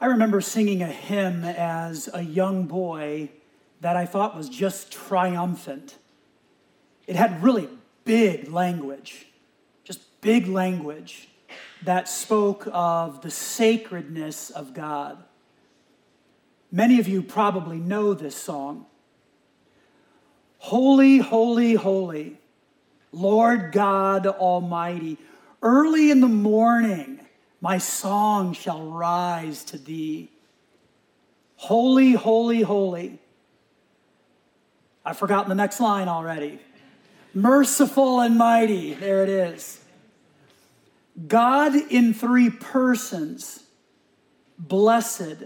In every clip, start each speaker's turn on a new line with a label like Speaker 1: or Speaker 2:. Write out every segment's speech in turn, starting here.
Speaker 1: I remember singing a hymn as a young boy that I thought was just triumphant. It had really big language, just big language that spoke of the sacredness of God. Many of you probably know this song. Holy, holy, holy, Lord God Almighty, early in the morning, my song shall rise to thee. Holy, holy, holy. I've forgotten the next line already. Merciful and mighty. There it is. God in three persons, blessed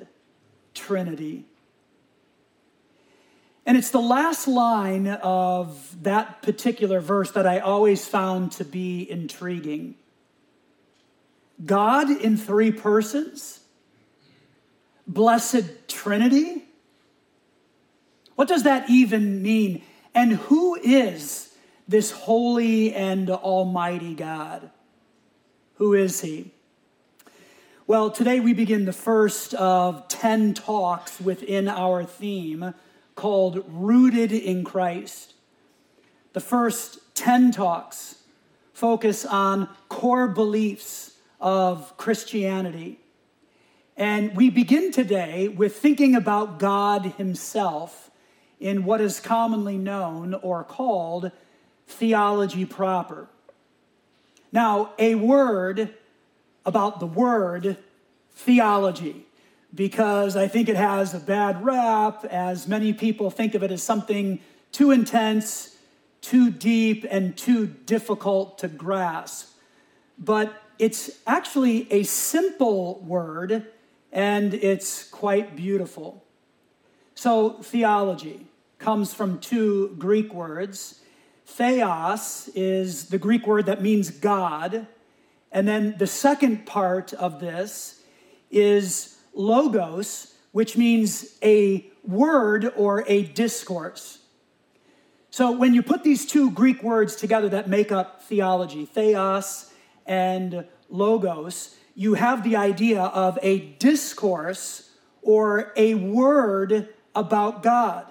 Speaker 1: Trinity. And it's the last line of that particular verse that I always found to be intriguing. God in three persons? Blessed Trinity? What does that even mean? And who is this holy and almighty God? Who is he? Well, today we begin the first of 10 talks within our theme called Rooted in Christ. The first 10 talks focus on core beliefs of Christianity. And we begin today with thinking about God Himself in what is commonly known or called theology proper. Now, a word about the word theology, because I think it has a bad rap, as many people think of it as something too intense, too deep, and too difficult to grasp. But it's actually a simple word and it's quite beautiful. So, theology comes from two Greek words. Theos is the Greek word that means God. And then the second part of this is logos, which means a word or a discourse. So when you put these two Greek words together that make up theology, theos and logos, you have the idea of a discourse or a word about God.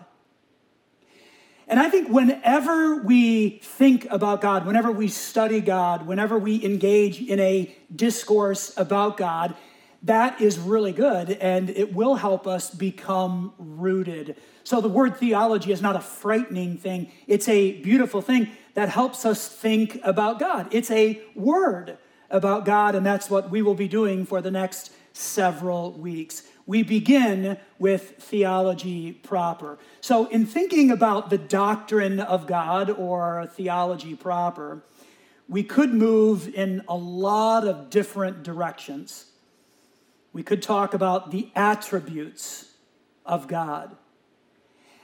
Speaker 1: And I think whenever we think about God, whenever we study God, whenever we engage in a discourse about God, that is really good and it will help us become rooted. So the word theology is not a frightening thing, it's a beautiful thing that helps us think about God. It's a word about God, and that's what we will be doing for the next several weeks. We begin with theology proper. So, in thinking about the doctrine of God or theology proper, we could move in a lot of different directions. We could talk about the attributes of God.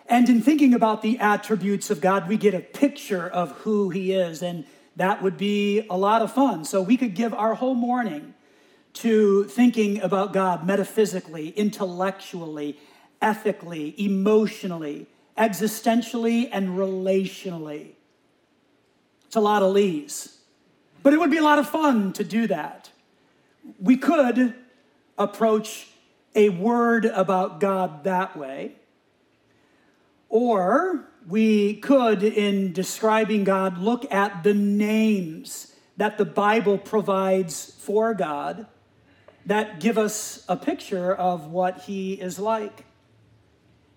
Speaker 1: And in thinking about the attributes of God, we get a picture of who He is, and that would be a lot of fun. So we could give our whole morning to thinking about God metaphysically, intellectually, ethically, emotionally, existentially, and relationally. It's a lot of lees. But it would be a lot of fun to do that. We could approach a word about God that way. Or we could, in describing God, look at the names that the Bible provides for God that give us a picture of what he is like.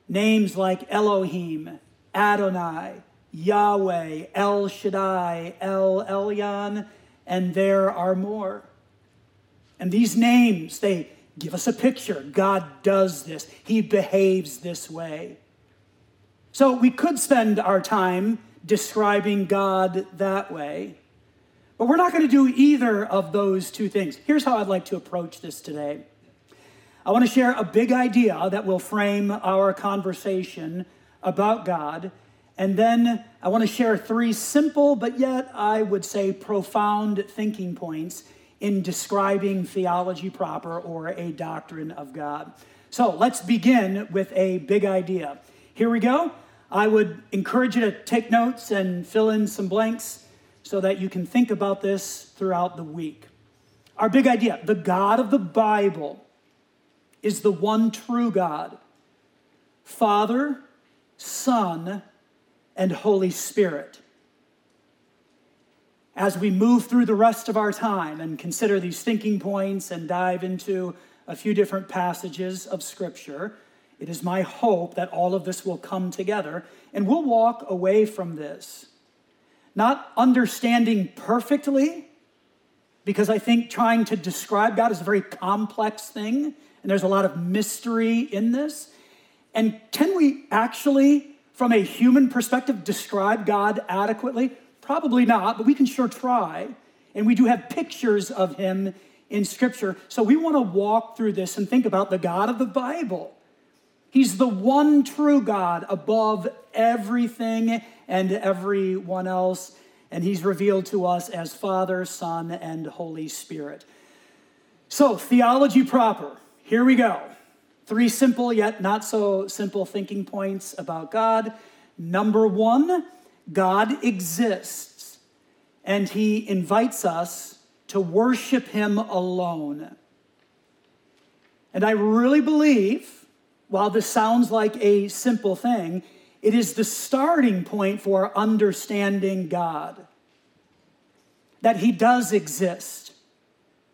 Speaker 1: Names like Elohim, Adonai, Yahweh, El Shaddai, El Elyon, and there are more. And these names, they give us a picture. God does this, He behaves this way. So we could spend our time describing God that way, but we're not going to do either of those two things. Here's how I'd like to approach this today. I want to share a big idea that will frame our conversation about God. And then I want to share three simple, but yet I would say profound thinking points in describing theology proper or a doctrine of God. So let's begin with a big idea. Here we go. I would encourage you to take notes and fill in some blanks so that you can think about this throughout the week. Our big idea the God of the Bible is the one true God, Father, Son, and Holy Spirit. As we move through the rest of our time and consider these thinking points and dive into a few different passages of Scripture, it is my hope that all of this will come together and we'll walk away from this not understanding perfectly, because I think trying to describe God is a very complex thing, and there's a lot of mystery in this. And can we actually, from a human perspective, describe God adequately? Probably not, but we can sure try. And we do have pictures of him in Scripture. So we want to walk through this and think about the God of the Bible. He's the one true God above everything and everyone else. And he's revealed to us as Father, Son, and Holy Spirit. So, theology proper. Here we go. Three simple yet not so simple thinking points about God. Number one, God exists, and he invites us to worship him alone. And I really believe, while this sounds like a simple thing, it is the starting point for understanding God. That he does exist.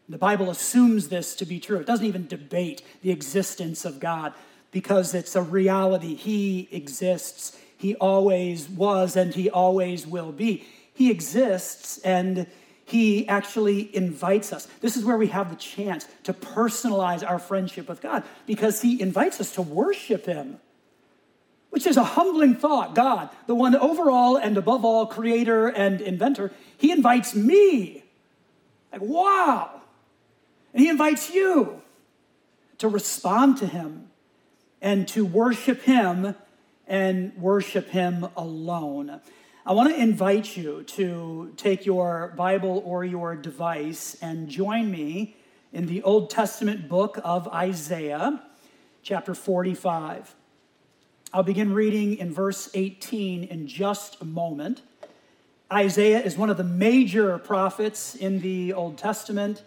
Speaker 1: The Bible assumes this to be true. It doesn't even debate the existence of God because it's a reality. He exists. He always was and he always will be. He exists and he actually invites us. This is where we have the chance to personalize our friendship with God because he invites us to worship him which is a humbling thought. God, the one overall and above all creator and inventor, he invites me. Like, wow. And he invites you to respond to him and to worship him and worship him alone. I want to invite you to take your Bible or your device and join me in the Old Testament book of Isaiah, chapter 45. I'll begin reading in verse 18 in just a moment. Isaiah is one of the major prophets in the Old Testament,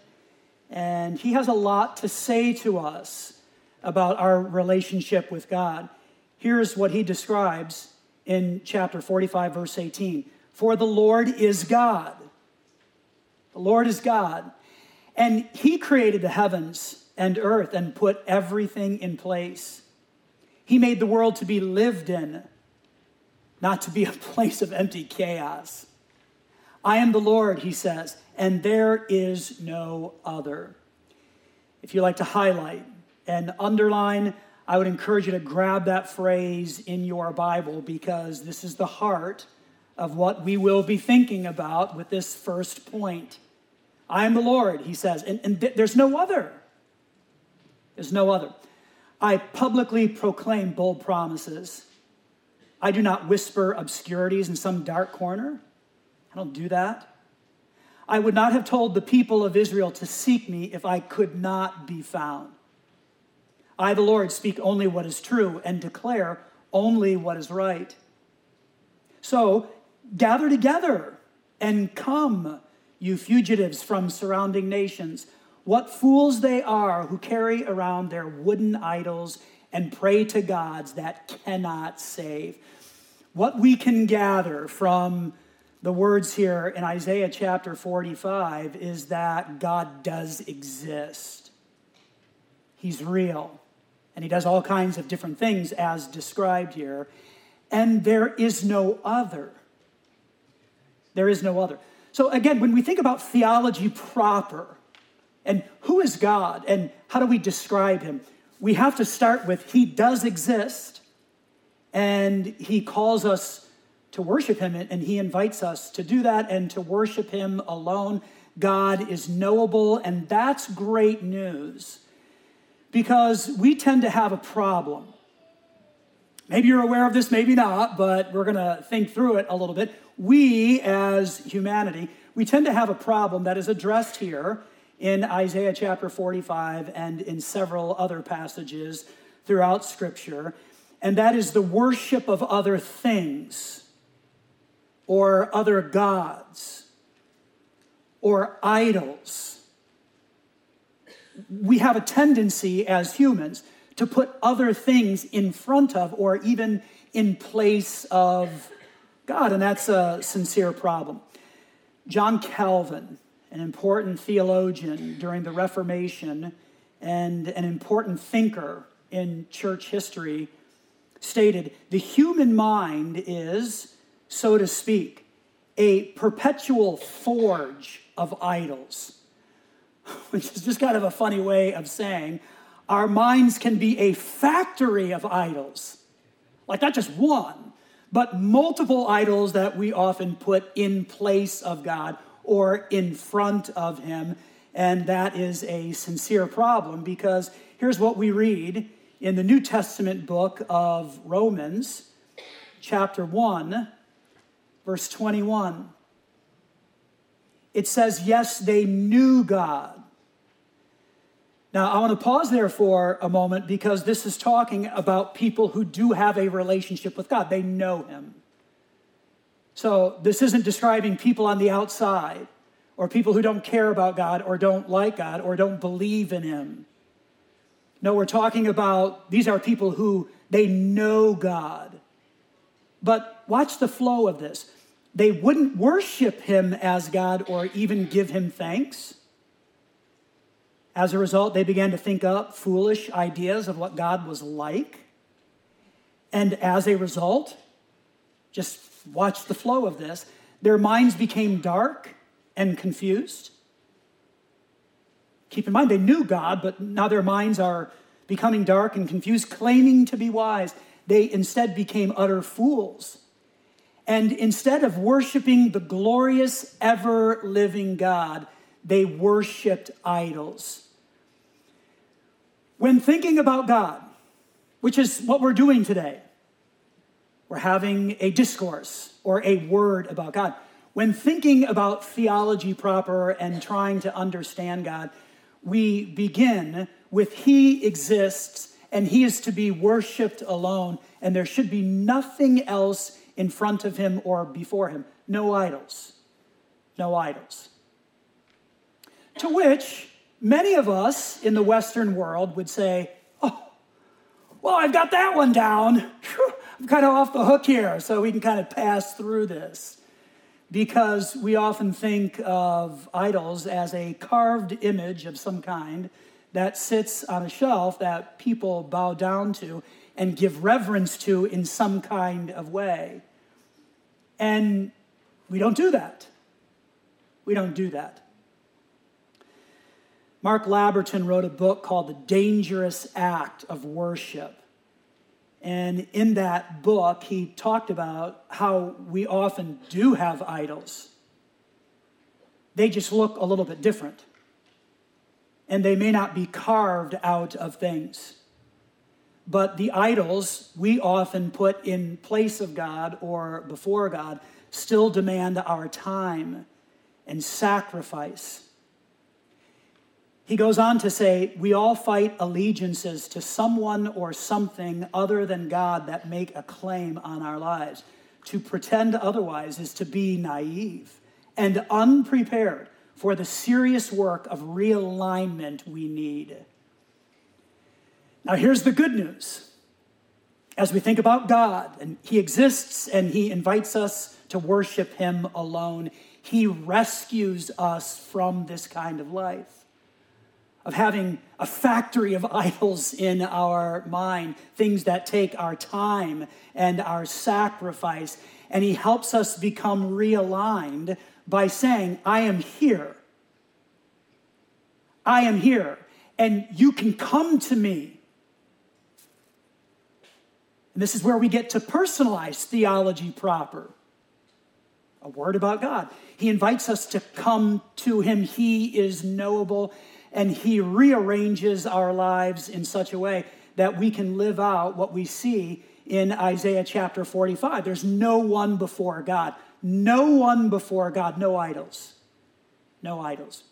Speaker 1: and he has a lot to say to us about our relationship with God. Here's what he describes in chapter 45, verse 18 For the Lord is God. The Lord is God. And he created the heavens and earth and put everything in place. He made the world to be lived in, not to be a place of empty chaos. I am the Lord, he says, and there is no other. If you like to highlight and underline, I would encourage you to grab that phrase in your Bible because this is the heart of what we will be thinking about with this first point. I am the Lord, he says, and, and th- there's no other. There's no other. I publicly proclaim bold promises. I do not whisper obscurities in some dark corner. I don't do that. I would not have told the people of Israel to seek me if I could not be found. I, the Lord, speak only what is true and declare only what is right. So gather together and come, you fugitives from surrounding nations. What fools they are who carry around their wooden idols and pray to gods that cannot save. What we can gather from the words here in Isaiah chapter 45 is that God does exist. He's real, and He does all kinds of different things as described here, and there is no other. There is no other. So, again, when we think about theology proper, and who is God and how do we describe him? We have to start with he does exist and he calls us to worship him and he invites us to do that and to worship him alone. God is knowable and that's great news because we tend to have a problem. Maybe you're aware of this, maybe not, but we're going to think through it a little bit. We, as humanity, we tend to have a problem that is addressed here in Isaiah chapter 45 and in several other passages throughout Scripture, and that is the worship of other things or other gods or idols. We have a tendency as humans to put other things in front of or even in place of God, and that's a sincere problem. John Calvin, an important theologian during the Reformation and an important thinker in church history, stated the human mind is, so to speak, a perpetual forge of idols, which is just kind of a funny way of saying our minds can be a factory of idols. Like not just one, but multiple idols that we often put in place of God or in front of Him. And that is a sincere problem because here's what we read in the New Testament book of Romans, chapter 1, verse 21. It says, Yes, they knew God. Now, I want to pause there for a moment because this is talking about people who do have a relationship with God. They know Him. So, this isn't describing people on the outside or people who don't care about God or don't like God or don't believe in Him. No, we're talking about these are people who they know God. But watch the flow of this. They wouldn't worship him as God or even give him thanks. As a result, they began to think up foolish ideas of what God was like. And as a result, just watch the flow of this, their minds became dark and confused. Keep in mind, they knew God, but now their minds are becoming dark and confused, claiming to be wise. They instead became utter fools. And instead of worshiping the glorious, ever living God, they worshiped idols. When thinking about God, which is what we're doing today, we're having a discourse or a word about God. When thinking about theology proper and trying to understand God, we begin with He exists and He is to be worshiped alone, and there should be nothing else in front of Him or before Him. No idols. No idols. To which many of us in the Western world would say, Oh, well, I've got that one down. I'm kind of off the hook here, so we can kind of pass through this because we often think of idols as a carved image of some kind that sits on a shelf that people bow down to and give reverence to in some kind of way. And we don't do that. We don't do that. Mark Labberton wrote a book called The Dangerous Act of Worship. And in that book, he talked about how we often do have idols. They just look a little bit different. And they may not be carved out of things. But the idols we often put in place of God or before God still demand our time and sacrifice he goes on to say, We all fight allegiances to someone or something other than God that make a claim on our lives. To pretend otherwise is to be naive and unprepared for the serious work of realignment we need. Now, here's the good news. As we think about God, and He exists and He invites us to worship Him alone, He rescues us from this kind of life of having a factory of idols in our mind, things that take our time and our sacrifice. And He helps us become realigned by saying, I am here. I am here, and you can come to me. And this is where we get to personalize theology proper a word about God. He invites us to come to Him, He is knowable and He rearranges our lives in such a way that we can live out what we see in Isaiah chapter 45. There's no one before God. No one before God. No idols. No idols.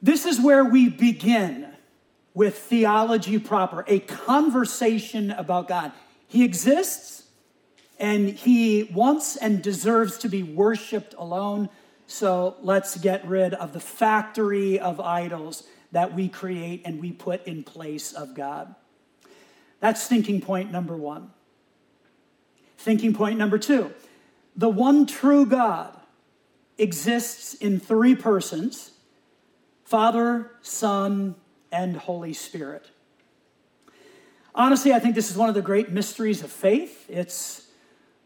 Speaker 1: This is where we begin with theology proper, a conversation about God. He exists and he wants and deserves to be worshiped alone. So let's get rid of the factory of idols that we create and we put in place of God. That's thinking point number one. Thinking point number two the one true God exists in three persons Father, Son, and Holy Spirit. Honestly, I think this is one of the great mysteries of faith. It's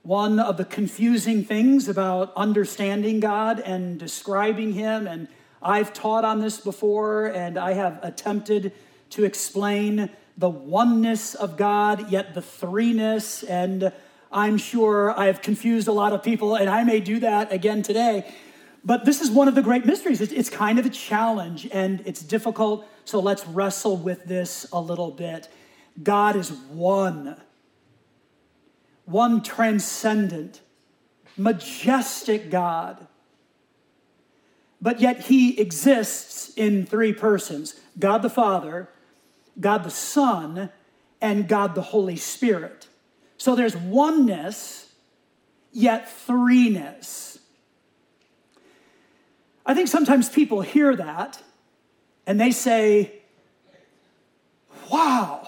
Speaker 1: one of the confusing things about understanding God and describing Him. And I've taught on this before, and I have attempted to explain the oneness of God, yet the threeness. And I'm sure I've confused a lot of people, and I may do that again today. But this is one of the great mysteries. It's, kind of a challenge and it's difficult, so let's wrestle with this a little bit. God is one, one transcendent, majestic God. But yet he exists in three persons God the Father, God the Son, and God the Holy Spirit. So there's oneness, yet threeness. I think sometimes people hear that and they say, wow,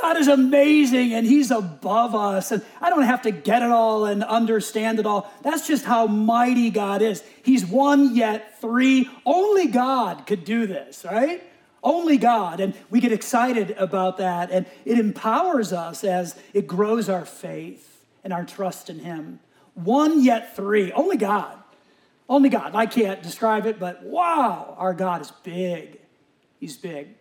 Speaker 1: God is amazing and He's above us, and I don't have to get it all and understand it all. That's just how mighty God is. He's one yet three. Only God could do this, right? Only God. And we get excited about that, and it empowers us as it grows our faith and our trust in Him. One yet three. Only God. Only God. I can't describe it, but wow, our God is big. He's big.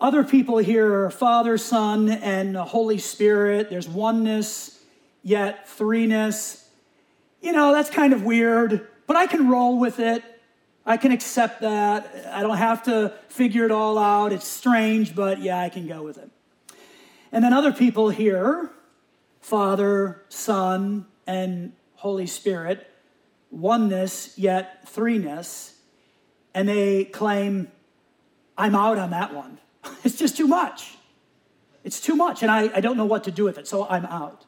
Speaker 1: Other people here are Father, Son, and Holy Spirit. There's oneness, yet threeness. You know, that's kind of weird, but I can roll with it. I can accept that. I don't have to figure it all out. It's strange, but yeah, I can go with it. And then other people hear, Father, Son, and Holy Spirit, oneness yet threeness, and they claim, I'm out on that one. it's just too much. It's too much, and I, I don't know what to do with it, so I'm out.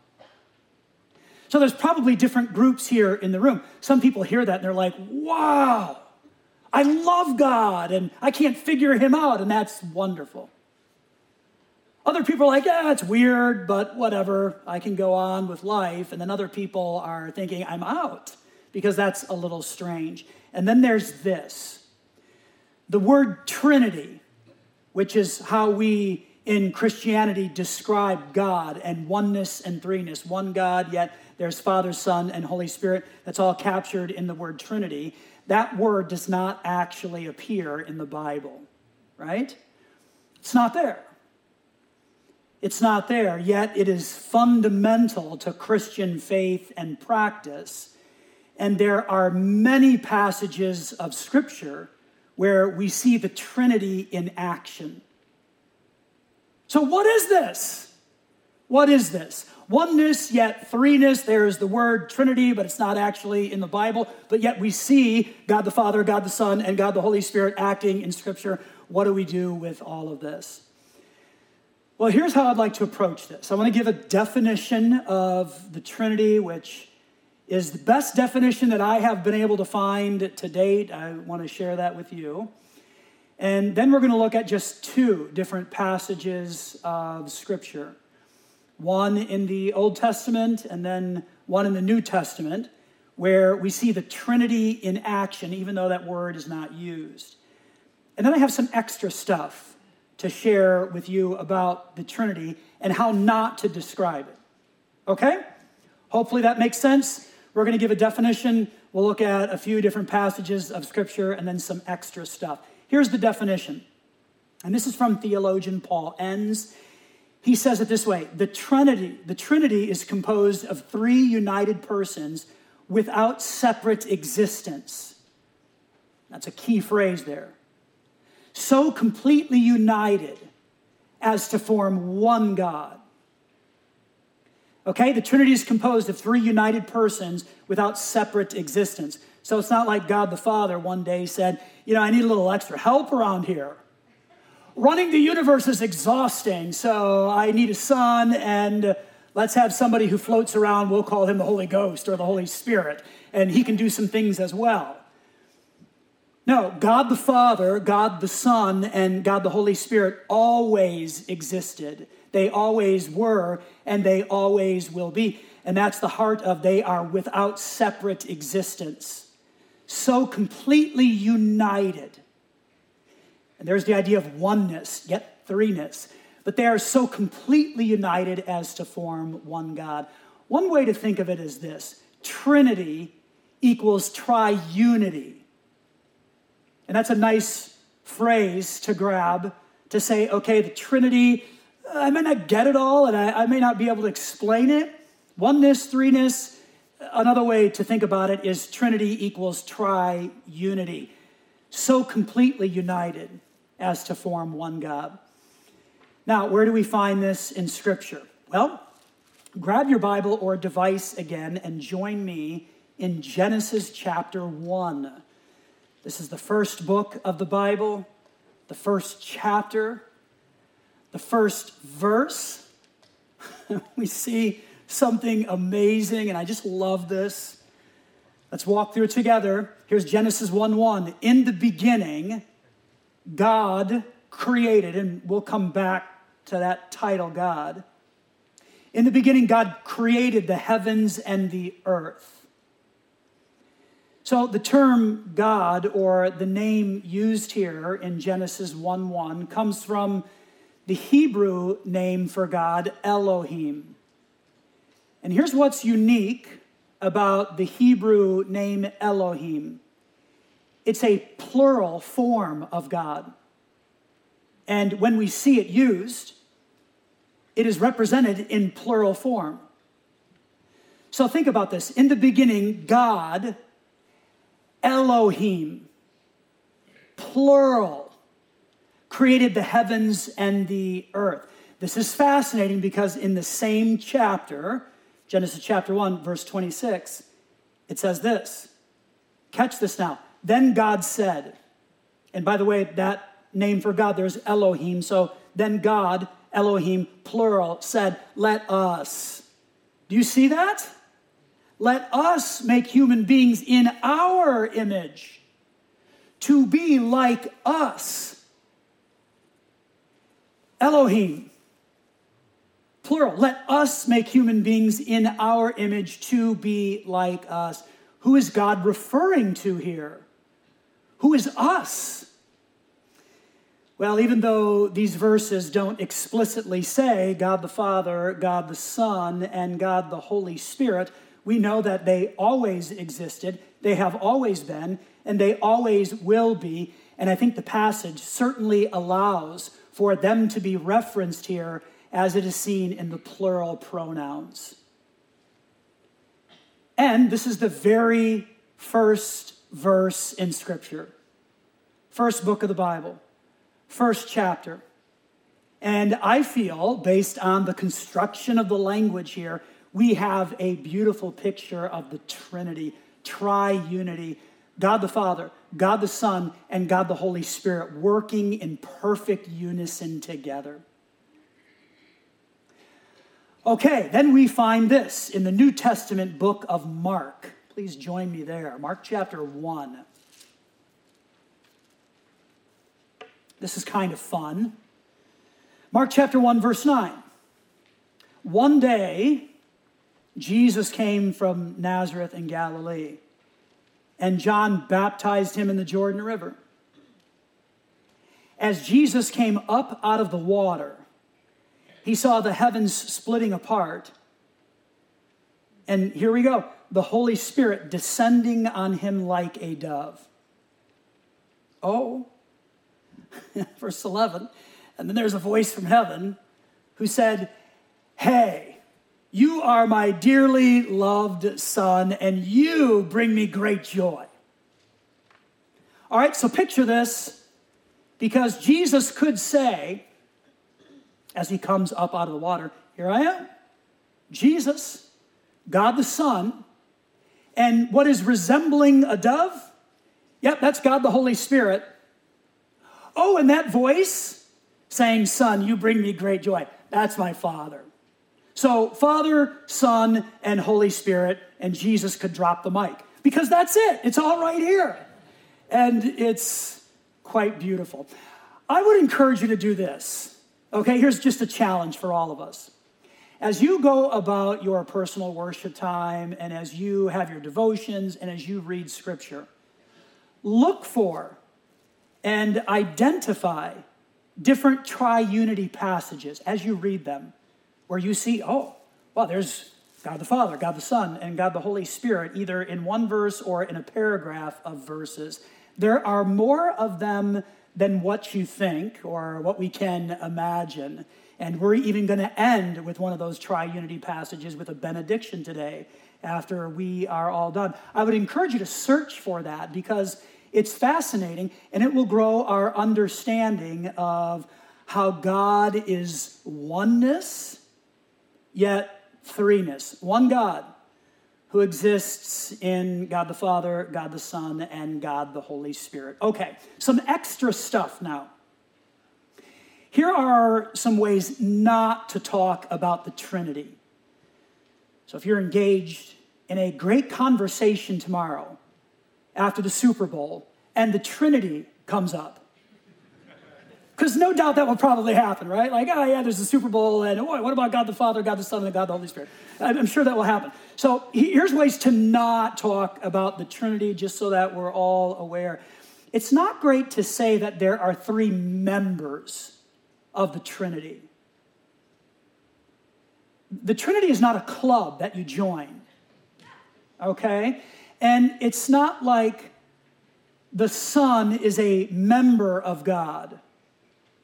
Speaker 1: So there's probably different groups here in the room. Some people hear that and they're like, wow, I love God and I can't figure him out, and that's wonderful. Other people are like, yeah, it's weird, but whatever, I can go on with life. And then other people are thinking, I'm out because that's a little strange. And then there's this the word Trinity, which is how we in Christianity describe God and oneness and threeness. One God, yet there's Father, Son, and Holy Spirit. That's all captured in the word Trinity. That word does not actually appear in the Bible, right? It's not there. It's not there, yet it is fundamental to Christian faith and practice and there are many passages of Scripture where we see the Trinity in action. So, what is this? What is this? Oneness, yet threeness. There is the word Trinity, but it's not actually in the Bible. But yet we see God the Father, God the Son, and God the Holy Spirit acting in Scripture. What do we do with all of this? Well, here's how I'd like to approach this. I want to give a definition of the Trinity, which is the best definition that I have been able to find to date. I want to share that with you. And then we're going to look at just two different passages of Scripture one in the Old Testament and then one in the New Testament, where we see the Trinity in action, even though that word is not used. And then I have some extra stuff to share with you about the Trinity and how not to describe it. Okay? Hopefully that makes sense. We're going to give a definition. We'll look at a few different passages of Scripture and then some extra stuff. Here's the definition. And this is from theologian Paul Enns. He says it this way the Trinity, the Trinity is composed of three united persons without separate existence. That's a key phrase there. So completely united as to form one God. Okay, the Trinity is composed of three united persons without separate existence. So it's not like God the Father one day said, You know, I need a little extra help around here. Running the universe is exhausting, so I need a son, and let's have somebody who floats around. We'll call him the Holy Ghost or the Holy Spirit, and he can do some things as well. No, God the Father, God the Son, and God the Holy Spirit always existed. They always were, and they always will be. And that's the heart of they are without separate existence. So completely united. And there's the idea of oneness, yet threeness. But they are so completely united as to form one God. One way to think of it is this Trinity equals triunity. And that's a nice phrase to grab to say, okay, the Trinity, I may not get it all and I, I may not be able to explain it. Oneness, threeness, another way to think about it is Trinity equals tri-unity. So completely united as to form one God. Now, where do we find this in Scripture? Well, grab your Bible or device again and join me in Genesis chapter 1. This is the first book of the Bible, the first chapter, the first verse. we see something amazing, and I just love this. Let's walk through it together. Here's Genesis 1 1. In the beginning, God created, and we'll come back to that title, God. In the beginning, God created the heavens and the earth. So the term God, or the name used here in Genesis 1 1, comes from the Hebrew name for God, Elohim. And here's what's unique about the Hebrew name Elohim it's a plural form of God. And when we see it used, it is represented in plural form. So think about this. In the beginning, God, Elohim, plural, created the heavens and the earth. This is fascinating because in the same chapter, Genesis chapter 1, verse 26, it says this. Catch this now. Then God said, and by the way, that name for God, there's Elohim. So then God, Elohim, plural, said, Let us. Do you see that? Let us make human beings in our image to be like us. Elohim, plural. Let us make human beings in our image to be like us. Who is God referring to here? Who is us? Well, even though these verses don't explicitly say God the Father, God the Son, and God the Holy Spirit, we know that they always existed, they have always been, and they always will be. And I think the passage certainly allows for them to be referenced here as it is seen in the plural pronouns. And this is the very first verse in Scripture, first book of the Bible, first chapter. And I feel, based on the construction of the language here, we have a beautiful picture of the Trinity, tri-unity, God the Father, God the Son, and God the Holy Spirit working in perfect unison together. Okay, then we find this in the New Testament book of Mark. Please join me there. Mark chapter 1. This is kind of fun. Mark chapter 1, verse 9. One day, Jesus came from Nazareth in Galilee, and John baptized him in the Jordan River. As Jesus came up out of the water, he saw the heavens splitting apart. And here we go the Holy Spirit descending on him like a dove. Oh, verse 11. And then there's a voice from heaven who said, Hey, you are my dearly loved son, and you bring me great joy. All right, so picture this because Jesus could say, as he comes up out of the water, Here I am, Jesus, God the Son, and what is resembling a dove? Yep, that's God the Holy Spirit. Oh, and that voice saying, Son, you bring me great joy. That's my Father. So, Father, Son, and Holy Spirit, and Jesus could drop the mic because that's it. It's all right here. and it's quite beautiful. I would encourage you to do this. Okay, here's just a challenge for all of us. As you go about your personal worship time and as you have your devotions and as you read scripture, look for and identify different triunity passages as you read them where you see, oh, well, there's God the Father, God the Son, and God the Holy Spirit, either in one verse or in a paragraph of verses. There are more of them than what you think or what we can imagine. And we're even going to end with one of those triunity passages with a benediction today after we are all done. I would encourage you to search for that because it's fascinating and it will grow our understanding of how God is oneness, yet threeness. One God who exists in God the Father, God the Son, and God the Holy Spirit. Okay, some extra stuff now. Here are some ways not to talk about the Trinity. So if you're engaged in a great conversation tomorrow after the Super Bowl and the Trinity comes up, because no doubt that will probably happen, right? Like, oh, yeah, there's a Super Bowl, and oh, what about God the Father, God the Son, and God the Holy Spirit? I'm sure that will happen. So here's ways to not talk about the Trinity, just so that we're all aware. It's not great to say that there are three members of the Trinity. The Trinity is not a club that you join, okay? And it's not like the Son is a member of God,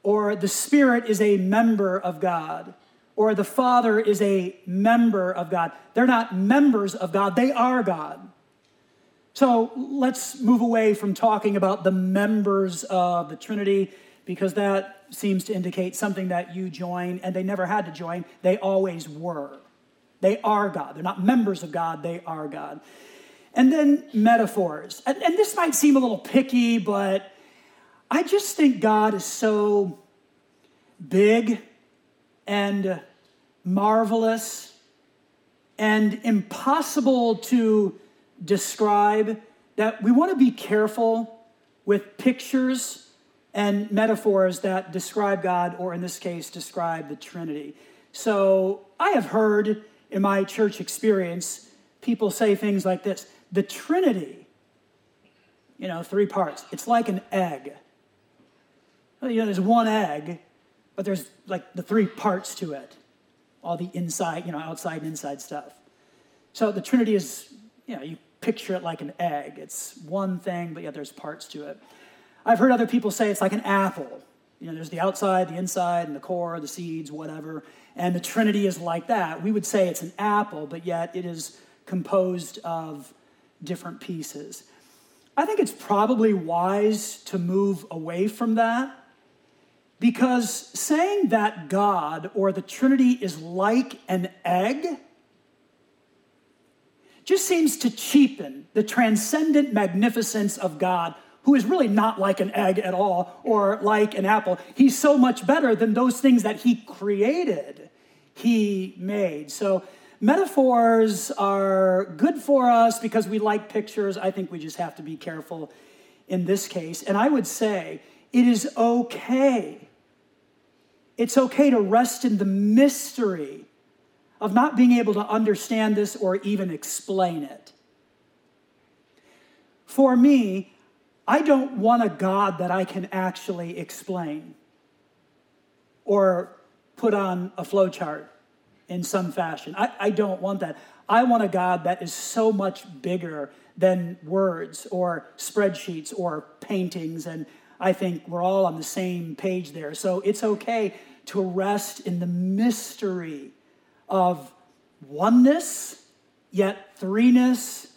Speaker 1: or the Spirit is a member of God, or the Father is a member of God. They're not members of God, they are God. So let's move away from talking about the members of the Trinity because that seems to indicate something that you join, and they never had to join, they always were. They are God. They're not members of God, they are God. And then metaphors. And, and this might seem a little picky, but I just think God is so big and marvelous and impossible to describe that we want to be careful with pictures and metaphors that describe God, or in this case, describe the Trinity. So I have heard in my church experience people say things like this The Trinity, you know, three parts, it's like an egg. You know, there's one egg, but there's like the three parts to it all the inside, you know, outside and inside stuff. So the Trinity is, you know, you picture it like an egg. It's one thing, but yet there's parts to it. I've heard other people say it's like an apple. You know, there's the outside, the inside, and the core, the seeds, whatever. And the Trinity is like that. We would say it's an apple, but yet it is composed of different pieces. I think it's probably wise to move away from that because saying that God or the Trinity is like an egg just seems to cheapen the transcendent magnificence of God who is really not like an egg at all or like an apple. He's so much better than those things that he created, he made. So, metaphors are good for us because we like pictures. I think we just have to be careful in this case. And I would say it is okay. It's okay to rest in the mystery of not being able to understand this or even explain it. For me, I don't want a God that I can actually explain or put on a flowchart in some fashion. I, I don't want that. I want a God that is so much bigger than words or spreadsheets or paintings. And I think we're all on the same page there. So it's okay to rest in the mystery of oneness, yet threeness,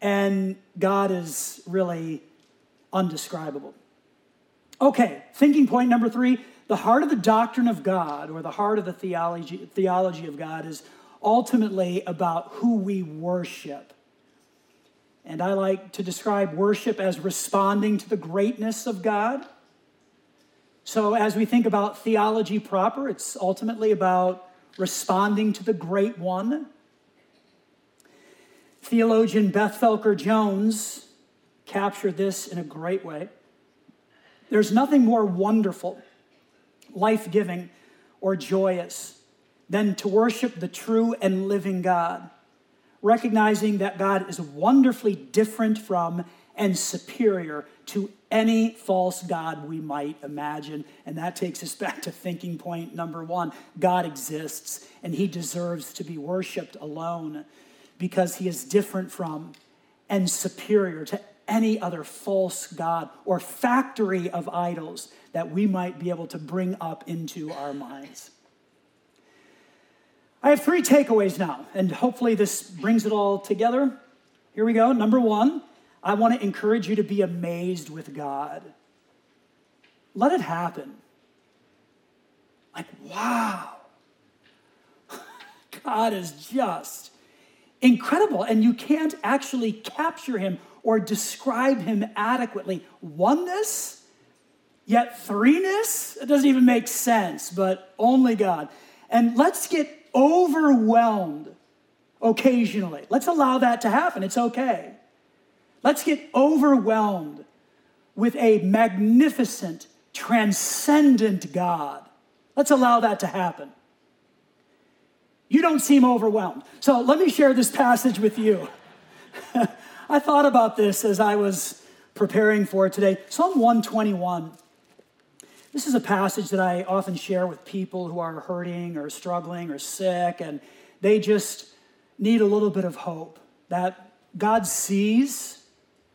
Speaker 1: and God is really undescribable. Okay, thinking point number three the heart of the doctrine of God, or the heart of the theology, theology of God, is ultimately about who we worship. And I like to describe worship as responding to the greatness of God. So, as we think about theology proper, it's ultimately about responding to the great one. Theologian Beth Felker Jones captured this in a great way. There's nothing more wonderful, life giving, or joyous than to worship the true and living God, recognizing that God is wonderfully different from and superior to any false God we might imagine. And that takes us back to thinking point number one God exists, and he deserves to be worshiped alone because he is different from and superior to any other false God or factory of idols that we might be able to bring up into our minds. I have three takeaways now, and hopefully this brings it all together. Here we go. Number one, I want to encourage you to be amazed with God. Let it happen. Like, wow. God is just incredible, and you can't actually capture him or describe him adequately. Oneness, yet threeness? It doesn't even make sense, but only God. And let's get overwhelmed occasionally. Let's allow that to happen. It's okay. Let's get overwhelmed with a magnificent, transcendent God. Let's allow that to happen. You don't seem overwhelmed. So let me share this passage with you. I thought about this as I was preparing for today. Psalm 121. This is a passage that I often share with people who are hurting or struggling or sick, and they just need a little bit of hope that God sees,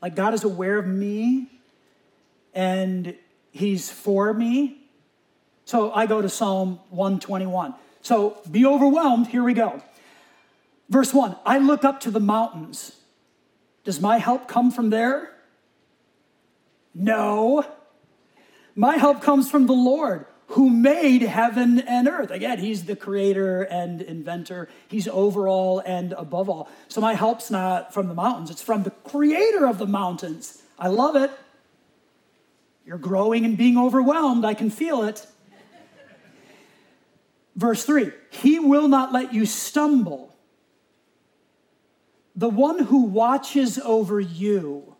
Speaker 1: like God is aware of me, and He's for me. So I go to Psalm 121. So be overwhelmed. Here we go. Verse 1 I look up to the mountains. Does my help come from there? No. My help comes from the Lord who made heaven and earth. Again, he's the creator and inventor. He's over all and above all. So my help's not from the mountains, it's from the creator of the mountains. I love it. You're growing and being overwhelmed. I can feel it. Verse 3 He will not let you stumble. The one who watches over you.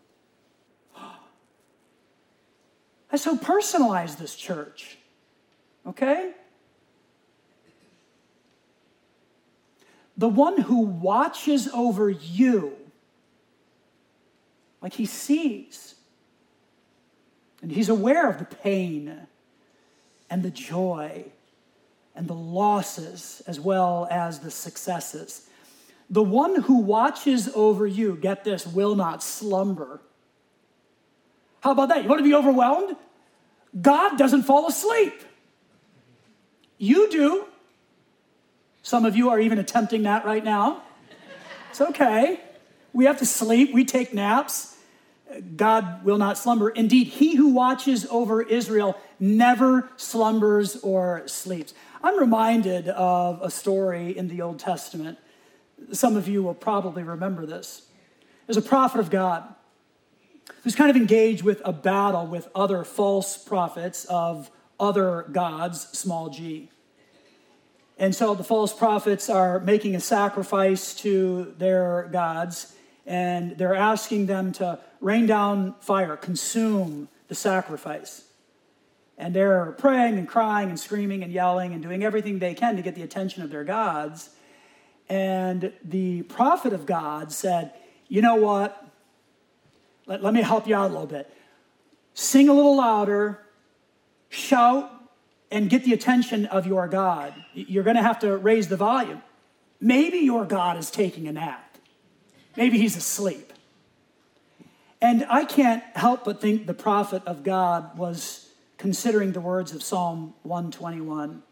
Speaker 1: I so personalize this church, okay? The one who watches over you, like he sees, and he's aware of the pain and the joy and the losses as well as the successes. The one who watches over you, get this, will not slumber. How about that? You want to be overwhelmed? God doesn't fall asleep. You do. Some of you are even attempting that right now. It's okay. We have to sleep, we take naps. God will not slumber. Indeed, he who watches over Israel never slumbers or sleeps. I'm reminded of a story in the Old Testament. Some of you will probably remember this. There's a prophet of God who's kind of engaged with a battle with other false prophets of other gods, small g. And so the false prophets are making a sacrifice to their gods, and they're asking them to rain down fire, consume the sacrifice. And they're praying and crying and screaming and yelling and doing everything they can to get the attention of their gods. And the prophet of God said, You know what? Let, let me help you out a little bit. Sing a little louder, shout, and get the attention of your God. You're going to have to raise the volume. Maybe your God is taking a nap, maybe he's asleep. And I can't help but think the prophet of God was considering the words of Psalm 121.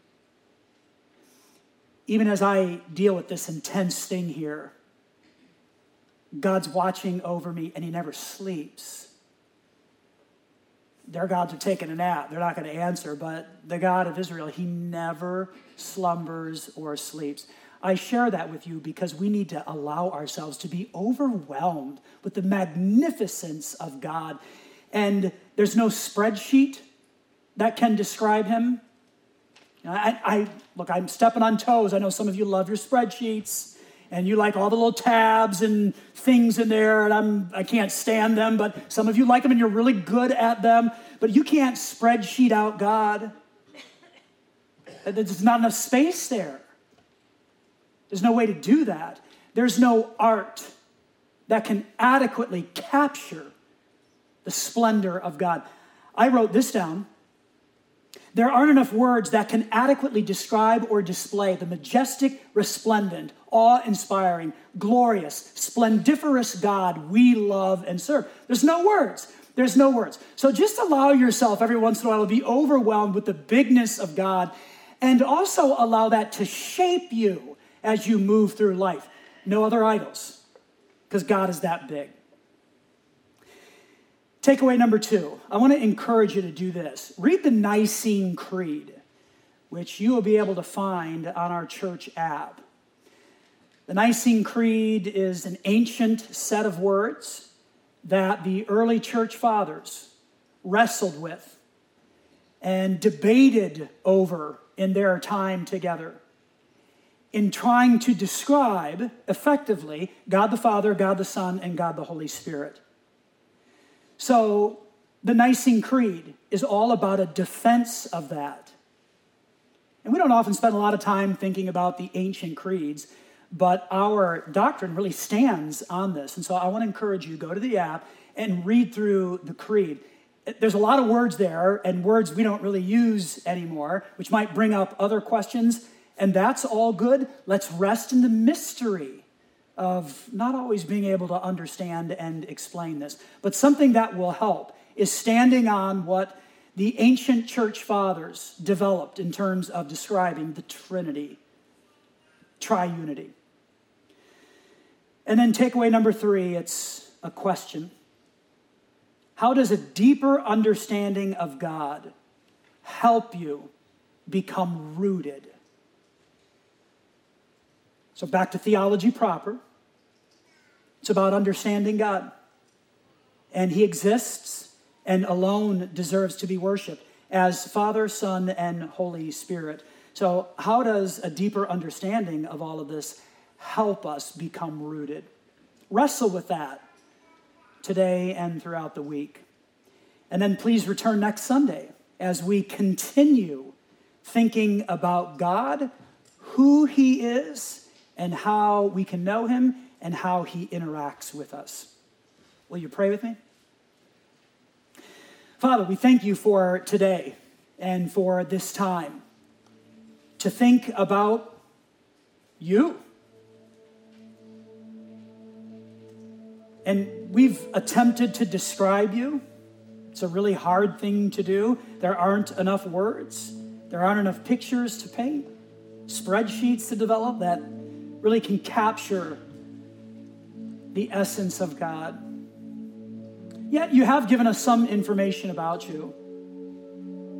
Speaker 1: Even as I deal with this intense thing here, God's watching over me and he never sleeps. Their gods are taking a nap. They're not going to answer, but the God of Israel, he never slumbers or sleeps. I share that with you because we need to allow ourselves to be overwhelmed with the magnificence of God. And there's no spreadsheet that can describe him. I, I, look, I'm stepping on toes. I know some of you love your spreadsheets and you like all the little tabs and things in there, and I'm, I can't stand them, but some of you like them and you're really good at them, but you can't spreadsheet out God. There's not enough space there. There's no way to do that. There's no art that can adequately capture the splendor of God. I wrote this down. There aren't enough words that can adequately describe or display the majestic, resplendent, awe inspiring, glorious, splendiferous God we love and serve. There's no words. There's no words. So just allow yourself every once in a while to be overwhelmed with the bigness of God and also allow that to shape you as you move through life. No other idols, because God is that big. Takeaway number two I want to encourage you to do this. Read the Nicene Creed, which you will be able to find on our church app. The Nicene Creed is an ancient set of words that the early church fathers wrestled with and debated over in their time together in trying to describe effectively God the Father, God the Son, and God the Holy Spirit. So the Nicene Creed is all about a defense of that. And we don't often spend a lot of time thinking about the ancient creeds, but our doctrine really stands on this. And so I want to encourage you go to the app and read through the creed. There's a lot of words there and words we don't really use anymore, which might bring up other questions, and that's all good. Let's rest in the mystery of not always being able to understand and explain this. But something that will help is standing on what the ancient church fathers developed in terms of describing the Trinity, triunity. And then takeaway number three it's a question. How does a deeper understanding of God help you become rooted so, back to theology proper. It's about understanding God. And He exists and alone deserves to be worshiped as Father, Son, and Holy Spirit. So, how does a deeper understanding of all of this help us become rooted? Wrestle with that today and throughout the week. And then please return next Sunday as we continue thinking about God, who He is and how we can know him and how he interacts with us. Will you pray with me? Father, we thank you for today and for this time to think about you. And we've attempted to describe you. It's a really hard thing to do. There aren't enough words, there aren't enough pictures to paint, spreadsheets to develop that really can capture the essence of God. Yet you have given us some information about you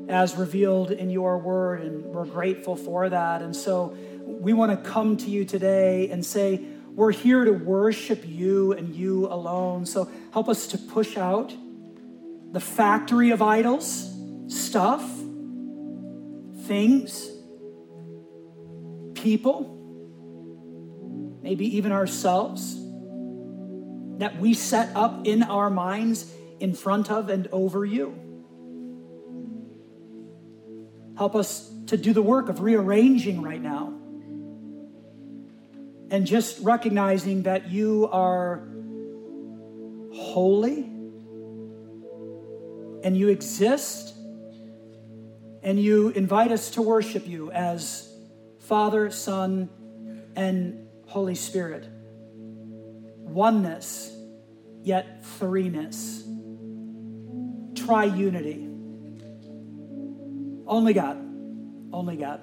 Speaker 1: as revealed in your word, and we're grateful for that. And so we want to come to you today and say, we're here to worship you and you alone. So help us to push out the factory of idols, stuff, things, people maybe even ourselves, that we set up in our minds in front of and over you. Help us to do the work of rearranging right now and just recognizing that you are holy and you exist and you invite us to worship you as Father, Son, and Holy Spirit. Oneness, yet threeness. Triunity. Only God. Only God.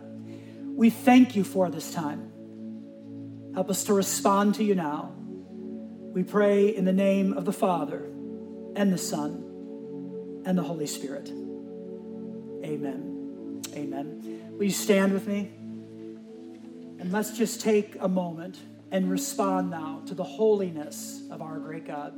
Speaker 1: We thank you for this time. Help us to respond to you now. We pray in the name of the Father and the Son and the Holy Spirit. Amen. Amen. Will you stand with me? And let's just take a moment and respond now to the holiness of our great God.